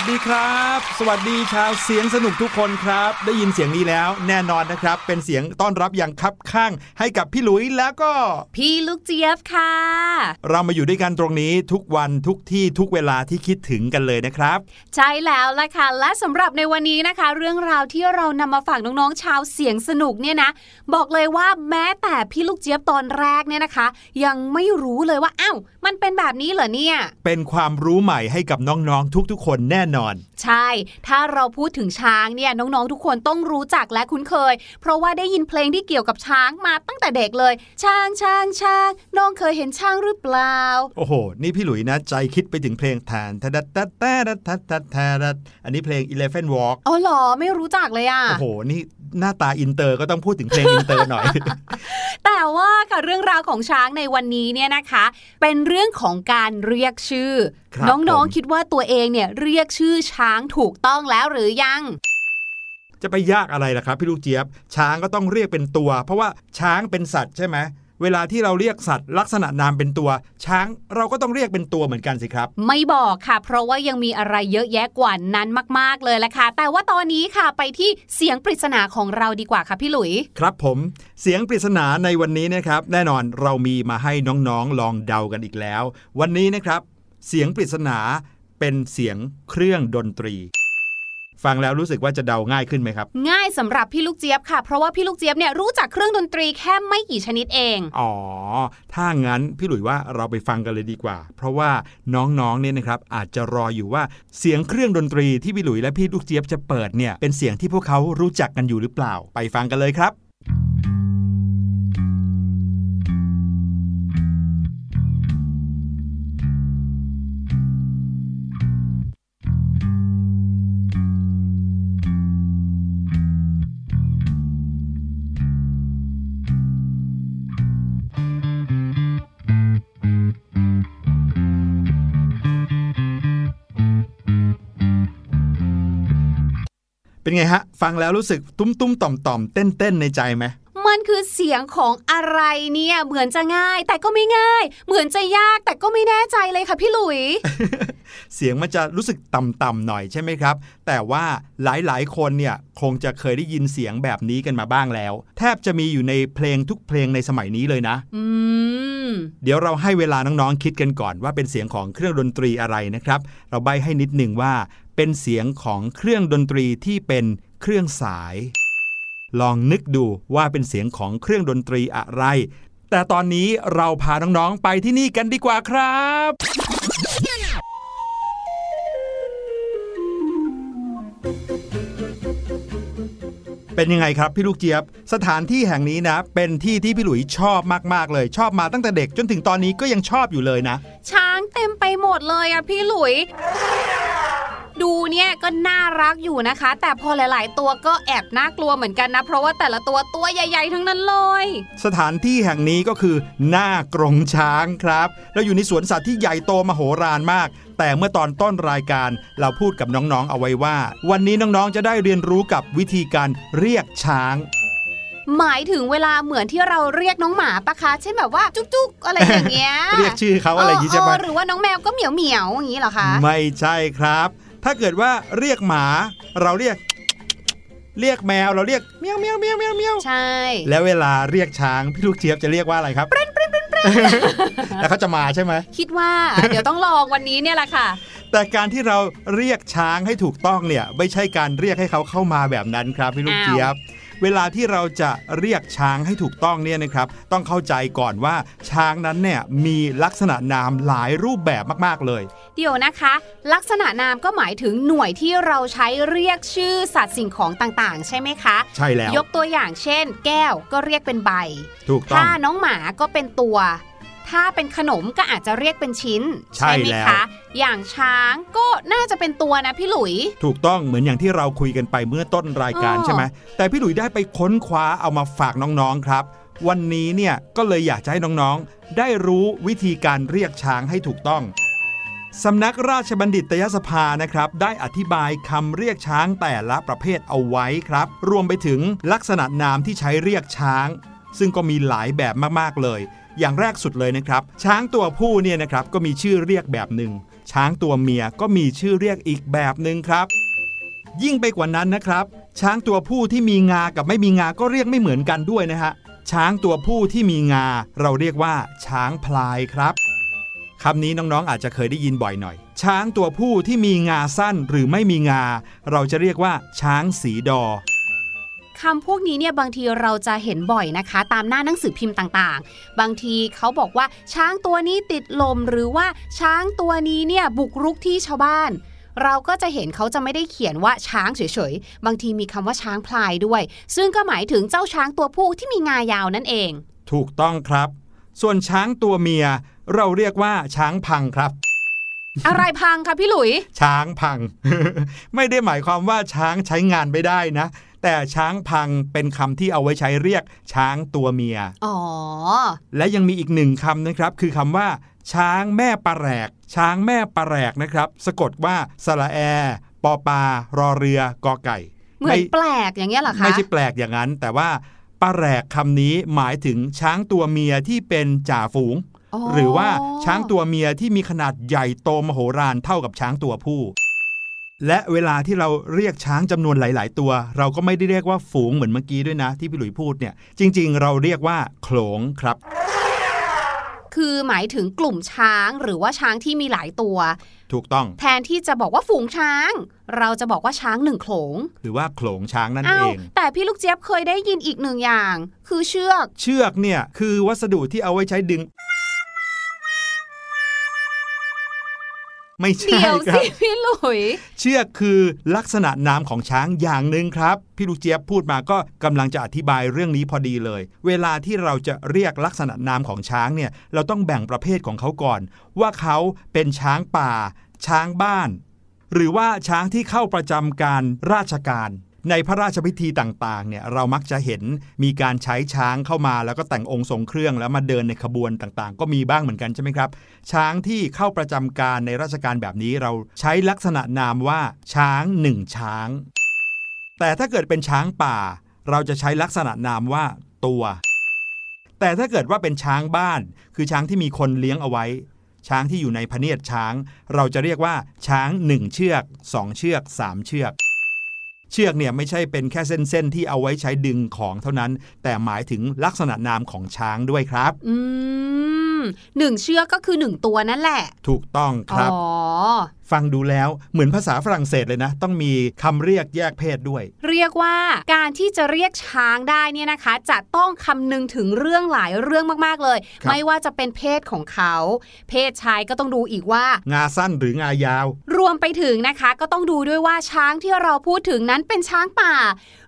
สดีครับ สวัสดีชาวเสียงสนุกทุกคนครับ ได้ยินเสียงนี้แล้ว แน่นอนนะครับ เป็นเสียงต้อนรับอย่างคับข้างให้กับพี่หลุยแล้วก็ พี่ลูกเจี๊ยบค่ะ เรามาอยู่ด้วยกันตรงนี้ทุกวันทุกที่ทุกเวลาที่คิดถึงกันเลยนะครับ ใช่แล้วล่ะค่ะ และสำหรับในวันนี้นะคะ เรื่องราวที่เรานำมาฝากน้องๆชาวเสียงสนุกเนี่ยนะ บอกเลยว่าแม้แต่พี่ลูกเจี๊ยบตอนแรกเนี่ยนะคะ ยังไม่รู้เลยว่าอ้าวมันเป็นแบบนี้เหรอเนี่ย เป็นความรู้ใหม่ให้กับน้องๆทุกๆ คนแน่นอน ใช่ ถ้าเราพูดถึงช้างเนี่ยน้องๆทุกคนต้องรู้จักและคุ้นเคย เพราะว่าได้ยินเพลงที่เกี่ยวกับช้างมาตั้งแต่เด็กเลย ช้างช้างช้างน้องเคยเห็นช้างหรือเปล่า โอ้โห นี่พี่หลุยนะ ใจคิดไปถึงเพลงแทนทัดทัดทัดทัดทัดทัดอันนี้เพลง Elephant Walk อ๋อเหรอไม่รู้จักเลยอะโอ้โหนี่หน้าตาอินเตอร์ก็ต้องพูดถึงเพลงอินเตอร์หน่อย แต่ว่าค่ะเรื่องราวของช้างในวันนี้เนี่ยนะคะ เป็นเรื่องของการเรียกชื่อครับน้องผมๆคิดว่าตัวเองเนี่ยเรียกชื่อช้างถูกต้องแล้วหรือยังจะไปยากอะไรล่ะครับพี่ลูกเจี๊ยบ ช้างก็ต้องเรียกเป็นตัว เพราะว่าช้างเป็นสัตว์ใช่ไหมเวลาที่เราเรียกสัตว์ลักษณะนามเป็นตัว ช้างเราก็ต้องเรียกเป็นตัวเหมือนกันสิครับ ไม่บอกค่ะ เพราะว่ายังมีอะไรเยอะแยะกว่านั้นมาก ๆเลยละค่ะ แต่ว่าตอนนี้ค่ะไปที่เสียงปริศนาของเราดีกว่าค่ะพี่หลุย ครับผมเสียงปริศนาในวันนี้นะครับแน่นอนเรามีมาให้น้องๆลองเดากันอีกแล้ว วันนี้นะครับ เสียงปริศนา เป็นเสียงเครื่องดนตรี ฟังแล้วรู้สึกว่าจะเดาง่ายขึ้นไหมครับ ง่ายสำหรับพี่ลูกเจี๊ยบค่ะ เพราะว่าพี่ลูกเจี๊ยบเนี่ยรู้จักเครื่องดนตรีแค่ไม่กี่ชนิดเอง อ๋อ ถ้างั้นพี่หลุยว่าเราไปฟังกันเลยดีกว่า เพราะว่าน้องๆเนี่ยนะครับอาจจะรออยู่ว่าเสียงเครื่องดนตรีที่พี่หลุยและพี่ลูกเจี๊ยบจะเปิดเนี่ยเป็นเสียงที่พวกเขารู้จักกันอยู่หรือเปล่า ไปฟังกันเลยครับ เป็นไงฮะ ฟังแล้วรู้สึกตุ้มตุ้มๆต่อมต่อมๆเต้นเต้นๆในใจไหมมันคือเสียงของอะไรเนี่ย เหมือนจะง่าย แต่ก็ไม่ง่าย เหมือนจะยากแต่ก็ไม่แน่ใจเลยค่ะพี่หลุย เสียงมันจะรู้สึกต่ำๆหน่อยใช่ไหมครับ แต่ว่าหลายๆ คนเนี่ยคงจะเคยได้ยินเสียงแบบนี้กันมาบ้างแล้ว แทบจะมีอยู่ในเพลงทุกเพลงในสมัยนี้เลยนะอืมเดี๋ยวเราให้เวลาน้องๆคิดกันก่อนว่าเป็นเสียงของเครื่องดนตรีอะไรนะครับ เราใบให้นิดหนึ่งว่า เป็นเสียงของเครื่องดนตรีที่เป็นเครื่องสาย ลองนึกดูว่าเป็นเสียงของเครื่องดนตรีอะไร แต่ตอนนี้เราพาน้องๆไปที่นี่กันดีกว่าครับ เป็นยังไงครับพี่ลูกเจี๊ยบ สถานที่แห่งนี้นะ เป็นที่ที่พี่หลุยชอบมากๆเลย ชอบมาตั้งแต่เด็กจนถึงตอนนี้ก็ยังชอบอยู่เลยนะ ช้างเต็มไปหมดเลยอะพี่หลุย ดูเนี่ยก็น่ารักอยู่นะคะ แต่พอหลาย ๆ ตัวก็แอบน่ากลัวเหมือนกันนะ เพราะว่าแต่ละตัวตัวใหญ่ ๆ ทั้งนั้นเลย สถานที่แห่งนี้ก็คือหน้ากรงช้างครับ เราอยู่ในสวนสัตว์ที่ใหญ่โตมโหฬารมาก แต่เมื่อตอนต้นรายการเราพูดกับน้อง ๆ เอาไว้ว่า วันนี้น้อง ๆ จะได้เรียนรู้กับวิธีการเรียกช้างหมายถึงเวลาเหมือนที่เราเรียกน้องหมาปะคะ เช่นแบบว่าจุ๊กๆอะไรอย่างเงี้ย เรียกชื่อเขาอะไรอย่างนี้ใช่ไหมเหรือว่าน้องแมวก็เหมียวเหมียวๆอย่างนี้เหรอคะ ไม่ใช่ครับ ถ้าเกิดว่าเรียกหมาเราเรียก เรียกแมวเราเรียกเมียวเมียวเมียวเมียวเมียวใช่ แล้วเวลาเรียกช้างพี่ลูกเจี๊ยบจะเรียกว่าอะไรครับแล้วเขาจะมาใช่ไหมคิดว่าเดี๋ยวต้องลองวันนี้เนี่ยแหละค่ะแต่การที่เราเรียกช้างให้ถูกต้องเนี่ย ไม่ใช่การเรียกให้เขาเข้ามาแบบนั้นครับพี่ลูกเจี๊ยบ เวลาที่เราจะเรียกช้างให้ถูกต้องเนี่ยนะครับ ต้องเข้าใจก่อนว่าช้างนั้นเนี่ยมีลักษณะนามหลายรูปแบบมากๆเลย เดี๋ยวนะคะ ลักษณะนามก็หมายถึงหน่วยที่เราใช้เรียกชื่อสัตว์สิ่งของต่างๆ ใช่ไหมคะ ใช่แล้ว ยกตัวอย่างเช่น แก้วก็เรียกเป็นใบ ถูกต้องถ้าน้องหมาก็เป็นตัว ถ้าเป็นขนมก็อาจจะเรียกเป็นชิ้น ใช่ไหมแล้วคะอย่างช้างก็น่าจะเป็นตัวนะพี่หลุย ถูกต้องเหมือนอย่างที่เราคุยกันไปเมื่อต้นรายการอ๋อใช่ไหมแต่พี่หลุยได้ไปค้นคว้าเอามาฝากน้องๆครับ วันนี้เนี่ยก็เลยอยากจะให้น้องๆ ได้รู้วิธีการเรียกช้างให้ถูกต้องสำนักราชบัณฑิตยสภานะครับ ได้อธิบายคำเรียกช้างแต่ละประเภทเอาไว้ครับ รวมไปถึงลักษณะนามที่ใช้เรียกช้าง ซึ่งก็มีหลายแบบมากๆเลย อย่างแรกสุดเลยนะครับ ช้างตัวผู้เนี่ยนะครับก็มีชื่อเรียกแบบหนึ่ง ช้างตัวเมียก็มีชื่อเรียกอีกแบบหนึ่งครับ ยิ่งไปกว่านั้นนะครับ ช้างตัวผู้ที่มีงากับไม่มีงาก็เรียกไม่เหมือนกันด้วยนะฮะช้างตัวผู้ที่มีงา เราเรียกว่า ช้างพลายครับคำนี้น้องๆอาจจะเคยได้ยินบ่อยหน่อย ช้างตัวผู้ที่มีงาสั้นหรือไม่มีงา เราจะเรียกว่า ช้างสีดอ คำพวกนี้เนี่ยบางทีเราจะเห็นบ่อยนะคะ ตามหน้าหนังสือพิมพ์ต่างๆ บางทีเขาบอกว่าช้างตัวนี้ติดลมหรือว่าช้างตัวนี้เนี่ยบุกรุกที่ชาวบ้านเราก็จะเห็นเขาจะไม่ได้เขียนว่าช้างเฉยๆ บางทีมีคำว่าช้างพลายด้วย ซึ่งก็หมายถึงเจ้าช้างตัวผู้ที่มีงายาวนั่นเอง ถูกต้องครับ ส่วนช้างตัวเมีย เราเรียกว่าช้างพังครับ อะไรพังคะพี่หลุย ช้างพัง ไม่ได้หมายความว่าช้างใช้งานไม่ได้นะ แต่ช้างพังเป็นคำที่เอาไว้ใช้เรียกช้างตัวเมีย อ๋อ และยังมีอีกหนึ่งคำนะครับ คือคำว่า ช้างแม่ปลาแรก ช้างแม่ปลาแรกนะครับ สะกดว่าสระแอ ปอปา รอเรือกอไก่ เหมือนแปลกอย่างเงี้ยเหรอคะ ไม่ใช่แปลกอย่างนั้น แต่ว่าปลาแรกคำนี้หมายถึงช้างตัวเมียที่เป็นจ่าฝูง หรือว่าช้างตัวเมียที่มีขนาดใหญ่โตมโหฬารเท่ากับช้างตัวผู้ และเวลาที่เราเรียกช้างจำนวนหลาย ๆ ตัว เราก็ไม่ได้เรียกว่าฝูงเหมือนเมื่อกี้ด้วยนะ ที่พี่หลุยพูดเนี่ย จริง ๆ เราเรียกว่าโขลงครับ คือหมายถึงกลุ่มช้างหรือว่าช้างที่มีหลายตัว ถูกต้อง แทนที่จะบอกว่าฝูงช้าง เราจะบอกว่าช้างหนึ่งโขลง หรือว่าโขลงช้างนั่นอ้าเอวงแต่พี่ลูกเจี๊ยบเคยได้ยินอีกหนึ่งอย่าง คือเชือก เชือกเนี่ยคือวัสดุที่เอาไว้ใช้ดึง ไม่ใช่เดี๋ยวครัสิบพี่หลุย เชือกคือลักษณะนามของช้างอย่างหนึ่งครับ พี่ลูกเจี๊ยบพูดมาก็กำลังจะอธิบายเรื่องนี้พอดีเลย เวลาที่เราจะเรียกลักษณะนามของช้างเนี่ย เราต้องแบ่งประเภทของเขาก่อน ว่าเขาเป็นช้างป่า ช้างบ้าน หรือว่าช้างที่เข้าประจำการราชการ ในพระราชพิธีต่างๆเนี่ยเรามักจะเห็นมีการใช้ช้างเข้ามาแล้วก็แต่งองค์ทรงเครื่องแล้วมาเดินในขบวนต่างๆ ก็มีบ้างเหมือนกันใช่ไหมครับ ช้างที่เข้าประจำการในราชการแบบนี้เราใช้ลักษณะนามว่า ช้างหนึ่งช้าง แต่ถ้าเกิดเป็นช้างป่า เราจะใช้ลักษณะนามว่าตัว แต่ถ้าเกิดว่าเป็นช้างบ้าน คือช้างที่มีคนเลี้ยงเอาไว้ ช้างที่อยู่ในพเนียดช้าง เราจะเรียกว่า ช้างหนึ่งเชือกสองเชือกสามเชือก เชือกเนี่ยไม่ใช่เป็นแค่เส้นๆที่เอาไว้ใช้ดึงของเท่านั้น แต่หมายถึงลักษณะนามของช้างด้วยครับ อืมหนึ่งเชือกก็คือหนึ่งตัวนั่นแหละ ถูกต้องครับ อ๋อ ฟังดูแล้วเหมือนภาษาฝรั่งเศสเลยนะ ต้องมีคำเรียกแยกเพศด้วย เรียกว่าการที่จะเรียกช้างได้เนี่ยนะคะ จะต้องคำนึงถึงเรื่องหลายเรื่องมากๆเลยครับไม่ว่าจะเป็นเพศของเขา เพศชายก็ต้องดูอีกว่า งาสั้นหรืองายาว รวมไปถึงนะคะก็ต้องดูด้วยว่าช้างที่เราพูดถึงนั้นเป็นช้างป่า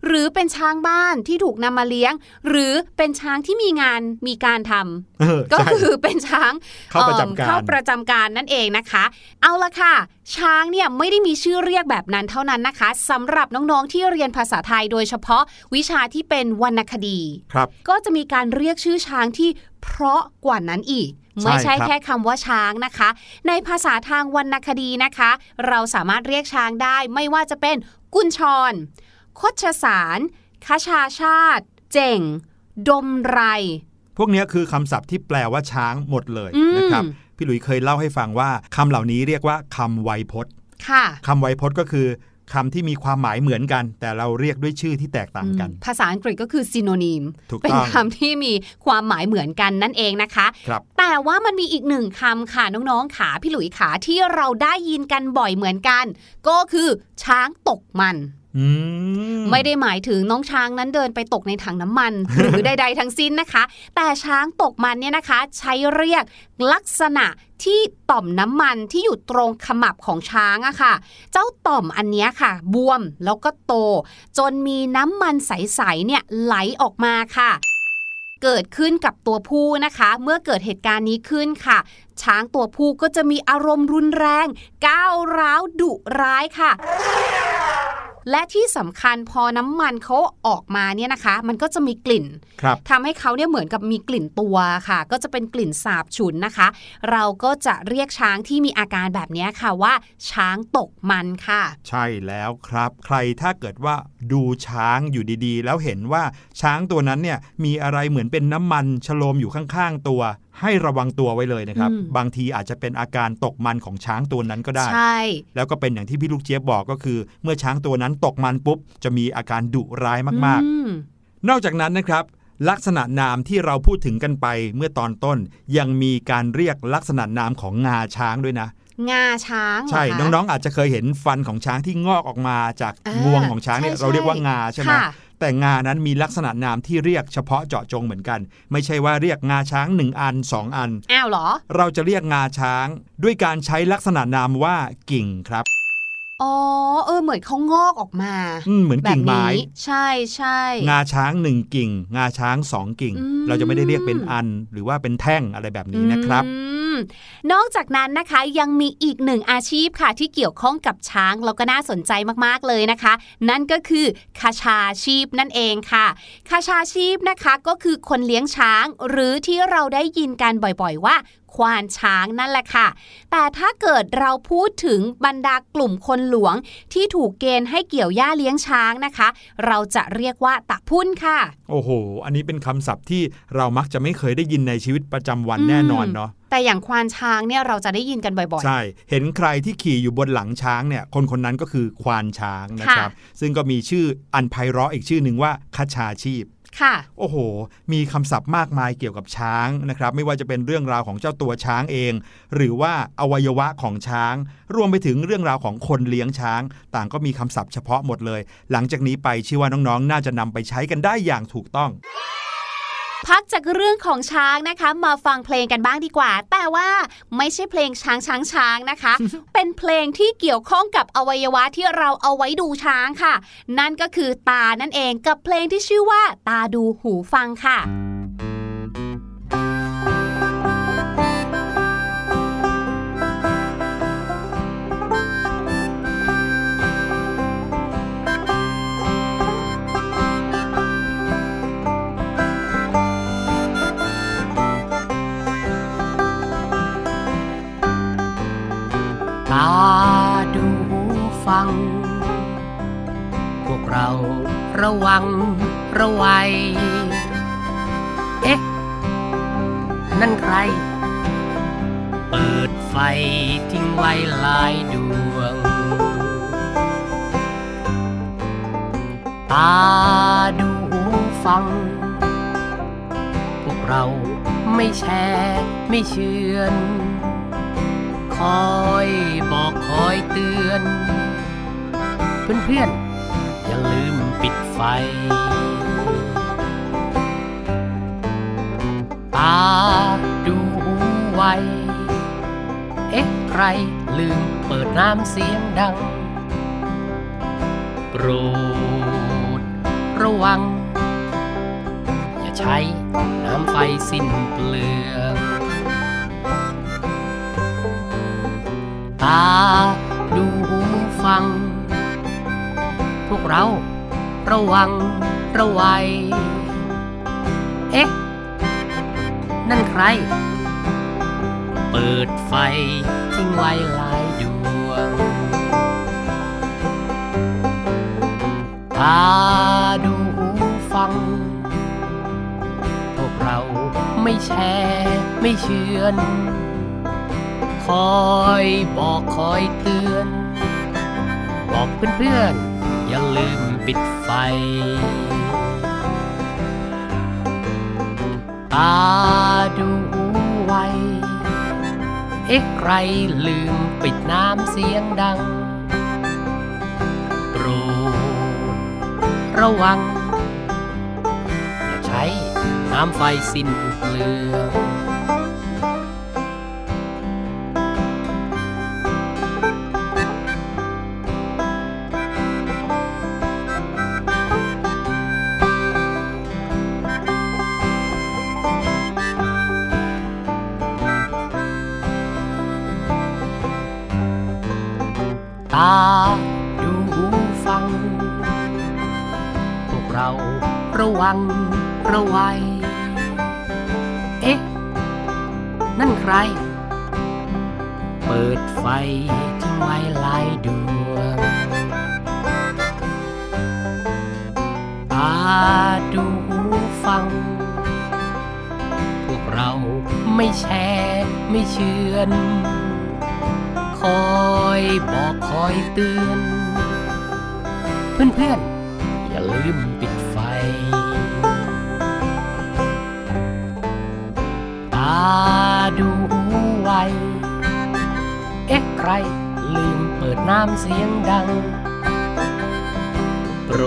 หรือเป็นช้างบ้านที่ถูกนำมาเลี้ยง หรือเป็นช้างที่มีงานมีการทำเออก็ใช่คือเป็นช้างเข้าประจำการเอิ่มเข้าประจำการนั่นเองนะคะ เอาละค่ะช้างเนี่ยไม่ได้มีชื่อเรียกแบบนั้นเท่านั้นนะคะสำหรับน้องๆที่เรียนภาษาไทยโดยเฉพาะวิชาที่เป็นวรรณคดีครับก็จะมีการเรียกชื่อช้างที่เพราะกว่านั้นอีกใช่ไม่ใช่ครับแค่คำว่าช้างนะคะ ในภาษาทางวรรณคดีนะคะ เราสามารถเรียกช้างได้ไม่ว่าจะเป็นกุญชรคชสารคชาชาติ เจ่ง ดมไร พวกเนี้ยคือคำศัพท์ที่แปลว่าช้างหมดเลยอืมนะครับ พี่หลุยเคยเล่าให้ฟังว่าคำเหล่านี้เรียกว่าคำไวยพจน์ค่ะคำไวยพจน์ก็คือคำที่มีความหมายเหมือนกัน แต่เราเรียกด้วยชื่อที่แตกต่างกันอืมภาษาอังกฤษก็คือ synonym ถูกเป็นต้องคำที่มีความหมายเหมือนกันนั่นเองนะคะครับแต่ว่ามันมีอีกหนึ่งคำค่ะน้องๆขาพี่หลุยขาที่เราได้ยินกันบ่อยเหมือนกัน ก็คือช้างตกมันอืม ไม่ได้หมายถึงน้องช้างนั้นเดินไปตกในถังน้ำมัน หรือใดๆทั้งสิ้นนะคะ แต่ช้างตกมันเนี่ยนะคะ ใช้เรียกลักษณะที่ต่อมน้ำมันที่อยู่ตรงขมับของช้างอะค่ะ เจ้าต่อมอันนี้ค่ะ บวมแล้วก็โต จนมีน้ำมันใสๆเนี่ยไหลออกมาค่ะ เกิดขึ้นกับตัวผู้นะคะ เมื่อเกิดเหตุการณ์นี้ขึ้นค่ะ ช้างตัวผู้ก็จะมีอารมณ์รุนแรง ก้าวร้าวดุร้ายค่ะ และที่สำคัญพอน้ำมันเขาออกมาเนี่ยนะคะ มันก็จะมีกลิ่นครับทำให้เขาเนี่ยเหมือนกับมีกลิ่นตัวค่ะ ก็จะเป็นกลิ่นสาบฉุนนะคะ เราก็จะเรียกช้างที่มีอาการแบบเนี้ยค่ะว่า ช้างตกมันค่ะ ใช่แล้วครับ ใครถ้าเกิดว่าดูช้างอยู่ดีๆ แล้วเห็นว่าช้างตัวนั้นเนี่ยมีอะไรเหมือนเป็นน้ำมันชโลมอยู่ข้างๆตัวห ให้ระวังตัวไว้เลยนะครับอืมบางทีอาจจะเป็นอาการตกมันของช้างตัวนั้นก็ได้ ใช่ แล้วก็เป็นอย่างที่พี่ลูกเจี๊ยบบอกก็คือ เมื่อช้างตัวนั้นตกมันปุ๊บ จะมีอาการดุร้ายมากอืมๆนอกจากนั้นนะครับ ลักษณะนามที่เราพูดถึงกันไปเมื่อตอนต้นยังมีการเรียกลักษณะนามของงาช้างด้วยนะงาช้างเหรอใช่คะน้องๆ อาจจะเคยเห็นฟันของช้างที่งอกออกมาจากอ่างวงของช้างเนี่ยใช่เราเรียกว่างาใช่ไหมค่ะ แต่งานั้นมีลักษณะนามที่เรียกเฉพาะเจาะจงเหมือนกัน ไม่ใช่ว่าเรียกงาช้างหนึ่งอันสองอัน อ้าวเหรอ เราจะเรียกงาช้าง ด้วยการใช้ลักษณะนามว่ากิ่งครับ อ๋อเออเหมือนเขางอกออกมาอืมเหมือนแบบกิ่งไม้นี้ใช่ใช่งาช้างหนึ่งกิ่ง งาช้างสองกิ่งอืมเราจะไม่ได้เรียกเป็นอัน หรือว่าเป็นแท่งอะไรแบบนี้นะครับอืมนอกจากนั้นนะคะยังมีอีกหนึ่งอาชีพค่ะ ที่เกี่ยวข้องกับช้างแล้วก็น่าสนใจมากๆเลยนะคะ นั่นก็คือคาชาชีพนั่นเองค่ะคาชาชีพนะคะก็คือคนเลี้ยงช้าง หรือที่เราได้ยินกันบ่อยๆว่า ควานช้างนั่นแหละค่ะ แต่ถ้าเกิดเราพูดถึงบรรดากลุ่มคนหลวงที่ถูกเกณฑ์ให้เกี่ยวหญ้าเลี้ยงช้างนะคะ เราจะเรียกว่าตะพุ่นค่ะ โอ้โห อันนี้เป็นคำศัพท์ที่เรามักจะไม่เคยได้ยินในชีวิตประจำวันแน่นอนเนาะแต่อย่างควานช้างเนี่ยเราจะได้ยินกันบ่อยๆ ใช่ เห็นใครที่ขี่อยู่บนหลังช้างเนี่ยคนคนนั้นก็คือควานช้างนะครับ ซึ่งก็มีชื่ออันไพเราะอีกชื่อหนึ่งว่าคชาชีพ ค่ะโอ้โห มีคำศัพท์มากมายเกี่ยวกับช้างนะครับ ไม่ว่าจะเป็นเรื่องราวของเจ้าตัวช้างเอง หรือว่าอวัยวะของช้าง รวมไปถึงเรื่องราวของคนเลี้ยงช้าง ต่างก็มีคำศัพท์เฉพาะหมดเลย หลังจากนี้ไปชื่อว่าน้องๆน่าจะนำไปใช้กันได้อย่างถูกต้อง พักจากเรื่องของช้างนะคะ มาฟังเพลงกันบ้างดีกว่า แต่ว่าไม่ใช่เพลงช้างช้างช้างนะคะ เป็นเพลงที่เกี่ยวข้องกับอวัยวะที่เราเอาไว้ดูช้างค่ะ นั่นก็คือตานั่นเองกับเพลงที่ชื่อว่า ตาดูหูฟังค่ะ เราระวังระวัย เอ๊ะ นั่นใคร เปิดไฟทิ้งไว้หลายดวง ตาดูหูฟัง พวกเราไม่แชร์ไม่เชื่อนคอยบอกคอยเตือน เพื่อนๆ ตาดูไว เอ๊ะใครลืมเปิดน้ำเสียงดัง โปรดระวัง อย่าใช้น้ำไฟสิ้นเปลืองตาดูหูฟัง พวกเรา ระวังระวัย เอ๊ะ นั่นใคร เปิดไฟทิ้งไว้หลายดวง ตาดูหูฟัง พวกเราไม่แชร์ไม่เชื่อน คอยบอกคอยเตือน บอกเพื่อนๆอย่าลืม ปิดไฟ ตาดูไว เอ๊ะใครลืมปิดน้ำเสียงดังโปรดระวัง อย่าใช้น้ำไฟสิ้นเปลือง งระวัย เอ๊ะ นั่นใคร เปิดไฟทิ้งไว้หลายดวงตาดูฟัง พวกเราไม่แช่ไม่เชื่อน คอยบอกคอยเตือน เพื่อนๆ อย่าลืมปิด ลืมเปิดน้ำเสียงดัง โปร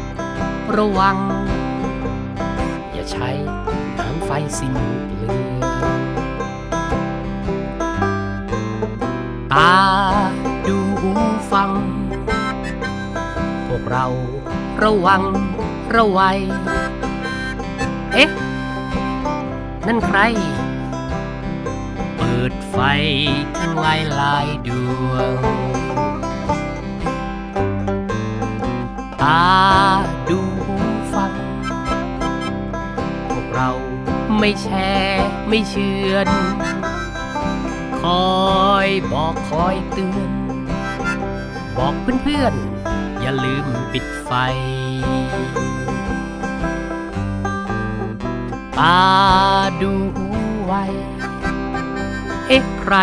ดระวัง อย่าใช้น้ำไฟสิ้นเปลืองตาดูฟัง พวกเราระวังระวัย เอ๊ะ นั่นใคร ไฟทิ้งไว้หลายดวง ตาดูฟัง พวกเราไม่แช่ไม่เชื่อนคอยบอกคอยเตือน บอกเพื่อนๆ อย่าลืมปิดไฟ ตาดูไว เอ๊ะใคร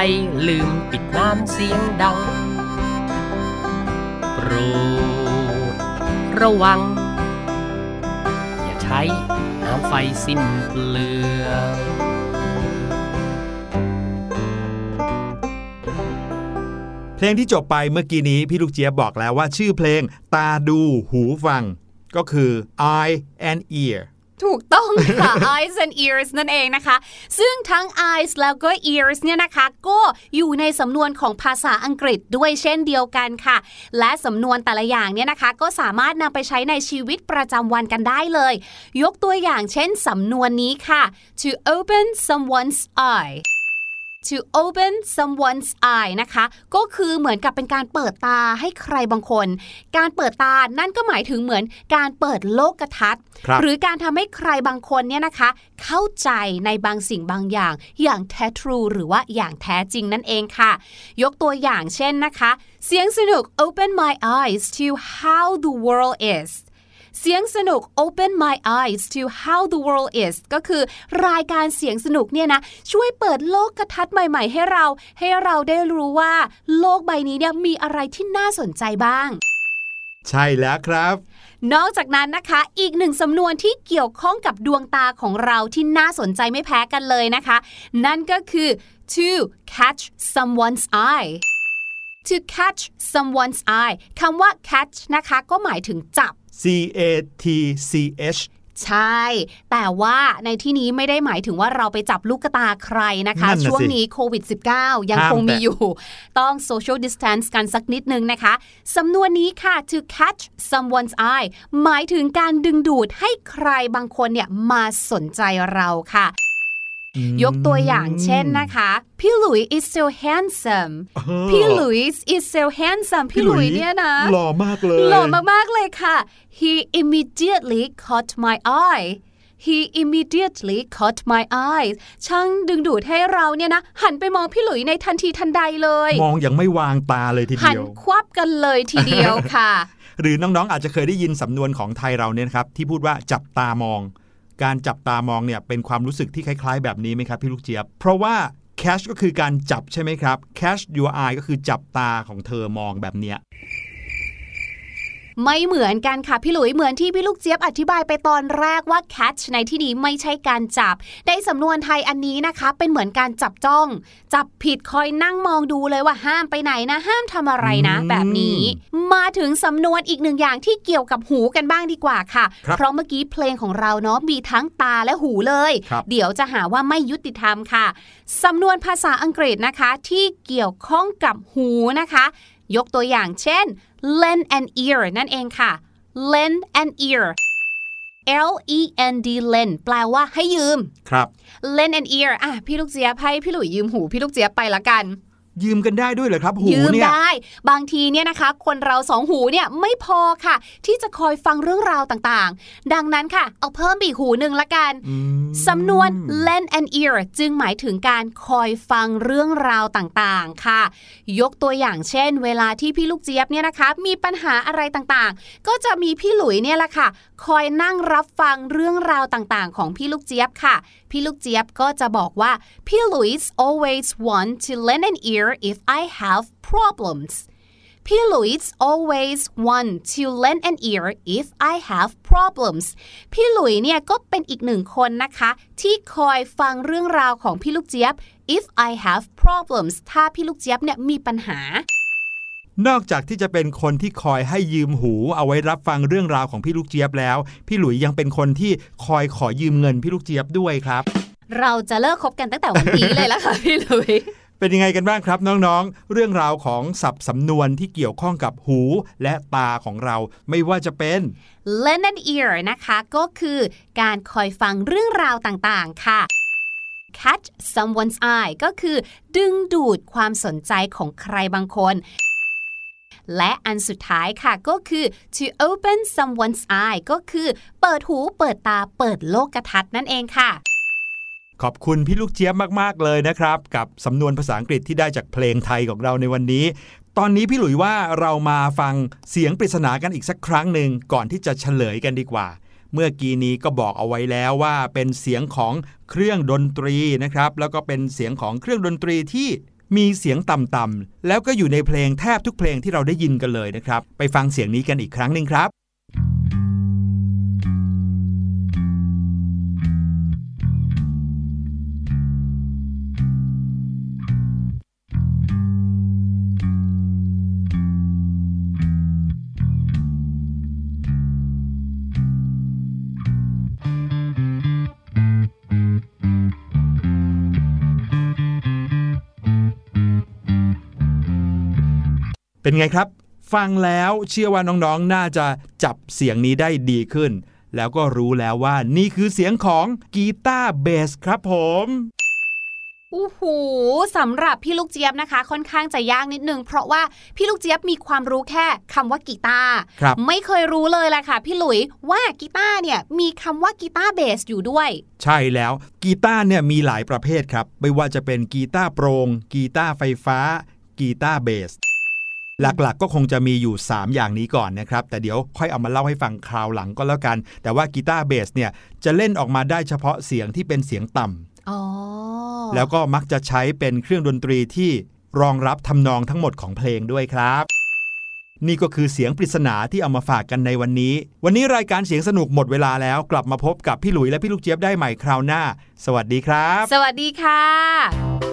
ลืมปิดน้ำเสียงดัง โปรดระวัง อย่าใช้น้ำไฟสิ้นเปลืองเพลงที่จบไปเมื่อกี้นี้พี่ลูกเจี๊ยบบอกแล้วว่าชื่อเพลงตาดูหูฟัง ก็คือ eye and ear ถูกต้องค่ะ eyes and ears นั่นเองนะคะ ซึ่งทั้ง eyes แล้วก็ ears เนี่ยนะคะ ก็อยู่ในสำนวนของภาษาอังกฤษด้วยเช่นเดียวกันค่ะ และสำนวนแต่ละอย่างเนี่ยนะคะ ก็สามารถนำไปใช้ในชีวิตประจำวันกันได้เลย ยกตัวอย่างเช่นสำนวนนี้ค่ะ to open someone's eye to open someone's eye นะคะ ก็คือเหมือนกับเป็นการเปิดตาให้ใครบางคน การเปิดตานั่นก็หมายถึงเหมือนการเปิดโลกทัศน์ครับหรือการทำให้ใครบางคนเนี่ยนะคะ เข้าใจในบางสิ่งบางอย่าง อย่างแท้ทรูหรือว่าอย่างแท้จริงนั่นเองค่ะ ยกตัวอย่างเช่นนะคะ เสียงสนุก open my eyes to how the world is เสียงสนุก open my eyes to how the world is ก็คือรายการเสียงสนุกเนี่ยนะ ช่วยเปิดโลกกระทัดใหม่ ๆ ให้เรา ให้เราได้รู้ว่าโลกใบนี้เนี่ยมีอะไรที่น่าสนใจบ้าง ใช่แล้วครับนอกจากนั้นนะคะ อีกหนึ่งสำนวนที่เกี่ยวข้องกับดวงตาของเราที่น่าสนใจไม่แพ้กันเลยนะคะ นั่นก็คือ to catch someone's eye to catch someone's eye คำว่า catch นะคะ ก็หมายถึงจับ C A T C H ใช่ แต่ว่าในที่นี้ไม่ได้หมายถึงว่าเราไปจับลูกตาใครนะคะนั่นน่ะสิช่วงนี้โควิด -19 ยังห้ามคงมีแตะอยู่ ต้อง social distance กันสักนิดนึงนะคะ สำนวนนี้ค่ะ to catch someone's eye หมายถึงการดึงดูดให้ใครบางคนเนี่ยมาสนใจเราค่ะ ยกตัวอย่างเช่นนะคะ พี่หลุย is so handsome เออพี่หลุย is so handsome พี่หลุยเนี่ยนะหล่อมากเลยหล่อมากๆเลยค่ะ he immediately caught my eye he immediately caught my eye ช่างดึงดูดให้เราเนี่ยนะ หันไปมองพี่หลุยในทันทีทันใดเลย มองยังไม่วางตาเลยทีหัเดียวควับกันเลยทีเดียวค่ะ หรือน้องๆอาจจะเคยได้ยินสำนวนของไทยเราเนี่ยนะครับ ที่พูดว่าจับตามอง การจับตามองเนี่ยเป็นความรู้สึกที่คล้ายๆ แบบนี้ไหมครับพี่ลูกเจี๊ยบ เพราะว่า catch ก็คือการจับใช่ไหมครับ catch your eye ก็คือจับตาของเธอมองแบบเนี้ย ไม่เหมือนกันค่ะพี่หลุยเหมือนที่พี่ลูกเจี๊ยบอธิบายไปตอนแรกว่า catch ในที่นี้ไม่ใช่การจับ ได้สำนวนไทยอันนี้นะคะ เป็นเหมือนการจับจ้อง จับผิดคอยนั่งมองดูเลยว่าห้ามไปไหนนะ ห้ามทำอะไรนะอืมแบบนี้ มาถึงสำนวนอีกหนึ่งอย่างที่เกี่ยวกับหูกันบ้างดีกว่าค่ะครับเพราะเมื่อกี้เพลงของเราเนาะมีทั้งตาและหูเลยครับเดี๋ยวจะหาว่าไม่ยุติธรรมค่ะสำนวนภาษาอังกฤษนะคะ ที่เกี่ยวข้องกับหูนะคะ ยกตัวอย่างเช่น lend an ear นั่นเองค่ะ lend an ear L E N D lend แปลว่าให้ยืม ครับ lend an ear อะพี่ลูกเจี๊ยบให้พี่หลุยยืมหูพี่ลูกเจี๊ยบไปละกัน ยืมกันได้ด้วยเหรอครับหูยืมเนี่ยได้ บางทีเนี่ยนะคะ คนเราสองหูเนี่ยไม่พอค่ะ ที่จะคอยฟังเรื่องราวต่างๆ ดังนั้นค่ะ เอาเพิ่มอีกหูหนึ่งละกันอืมสำนวน lend an ear จึงหมายถึงการคอยฟังเรื่องราวต่างๆค่ะ ยกตัวอย่างเช่น เวลาที่พี่ลูกเจี๊ยบเนี่ยนะคะ มีปัญหาอะไรต่างๆ ก็จะมีพี่หลุยเนี่ยแหละค่ะคอยนั่งรับฟังเรื่องราวต่างๆ ของพี่ลูกเจี๊ยบค่ะ พี่ลูกเจี๊ยบก็จะบอกว่าพี่ลุยส์ always want to lend an ear if I have problems พี่ลุยส์ always want to lend an ear if I have problems พี่ลุยเนี่ยก็เป็นอีกหนึ่งคนนะคะ ที่คอยฟังเรื่องราวของพี่ลูกเจี๊ยบ if I have problems ถ้าพี่ลูกเจี๊ยบเนี่ยมีปัญหา นอกจากที่จะเป็นคนที่คอยให้ยืมหู เอาไว้รับฟังเรื่องราวของพี่ลูกเจี๊ยบแล้ว พี่หลุยยังเป็นคนที่คอยขอยืมเงินพี่ลูกเจี๊ยบด้วยครับ เราจะเลิกคบกันตั้งแต่วันนี้เลยละค่ะพี่หลุยเป็นยังไงกันบ้างครับน้องๆ เรื่องราวของศัพท์สำนวนที่เกี่ยวข้องกับหูและตาของเราไม่ว่าจะเป็น lend an ear นะคะ ก็คือการคอยฟังเรื่องราวต่างๆ ค่ะ catch someone's eye ก็คือ ดึงดูดความสนใจของใครบางคน และอันสุดท้ายค่ะก็คือ to open someone's eye ก็คือ เปิดหูเปิดตาเปิดโลกทัศน์นั่นเองค่ะขอบคุณพี่ลูกเจี๊ยบมาก ๆ เลยนะครับ กับสำนวนภาษาอังกฤษที่ได้จากเพลงไทยของเราในวันนี้ ตอนนี้พี่หลุยว่าเรามาฟังเสียงปริศนากันอีกสักครั้งหนึ่งก่อนที่จะเฉลยกันดีกว่า เมื่อกี้นี้ก็บอกเอาไว้แล้วว่าเป็นเสียงของเครื่องดนตรีนะครับ แล้วก็เป็นเสียงของเครื่องดนตรีที่ มีเสียงต่ำๆแล้วก็อยู่ในเพลงแทบทุกเพลงที่เราได้ยินกันเลยนะครับ ไปฟังเสียงนี้กันอีกครั้งหนึ่งครับ เป็นไงครับ ฟังแล้วเชื่อว่าน้องๆ น่าจะจับเสียงนี้ได้ดีขึ้น แล้วก็รู้แล้วว่านี่คือเสียงของกีตาร์เบสครับผมโอ้โหสำหรับพี่ลูกเจี๊ยบนะคะ ค่อนข้างจะยากนิดนึง เพราะว่าพี่ลูกเจี๊ยบมีความรู้แค่คำว่ากีตาร์ครับไม่เคยรู้เลยแหละค่ะ พี่หลุยว่ากีตาร์เนี่ยมีคำว่ากีตาร์เบสอยู่ด้วย ใช่แล้วกีตาร์เนี่ยมีหลายประเภทครับ ไม่ว่าจะเป็นกีตาร์โปรง่งกีตาร์ไฟฟ้า กีตาร์เบส หลักๆ ก็คงจะมีอยู่ 3 อย่างนี้ก่อนนะครับ แต่เดี๋ยวค่อยเอามาเล่าให้ฟังคราวหลังก็แล้วกัน แต่ว่ากีตาร์เบสเนี่ยจะเล่นออกมาได้เฉพาะเสียงที่เป็นเสียงต่ำอ๋อแล้วก็มักจะใช้เป็นเครื่องดนตรีที่รองรับทำนองทั้งหมดของเพลงด้วยครับนี่ก็คือเสียงปริศนาที่เอามาฝากกันในวันนี้ วันนี้รายการเสียงสนุกหมดเวลาแล้ว กลับมาพบกับพี่หลุยและพี่ลูกเจี๊ยบได้ใหม่คราวหน้า สวัสดีครับ สวัสดีค่ะ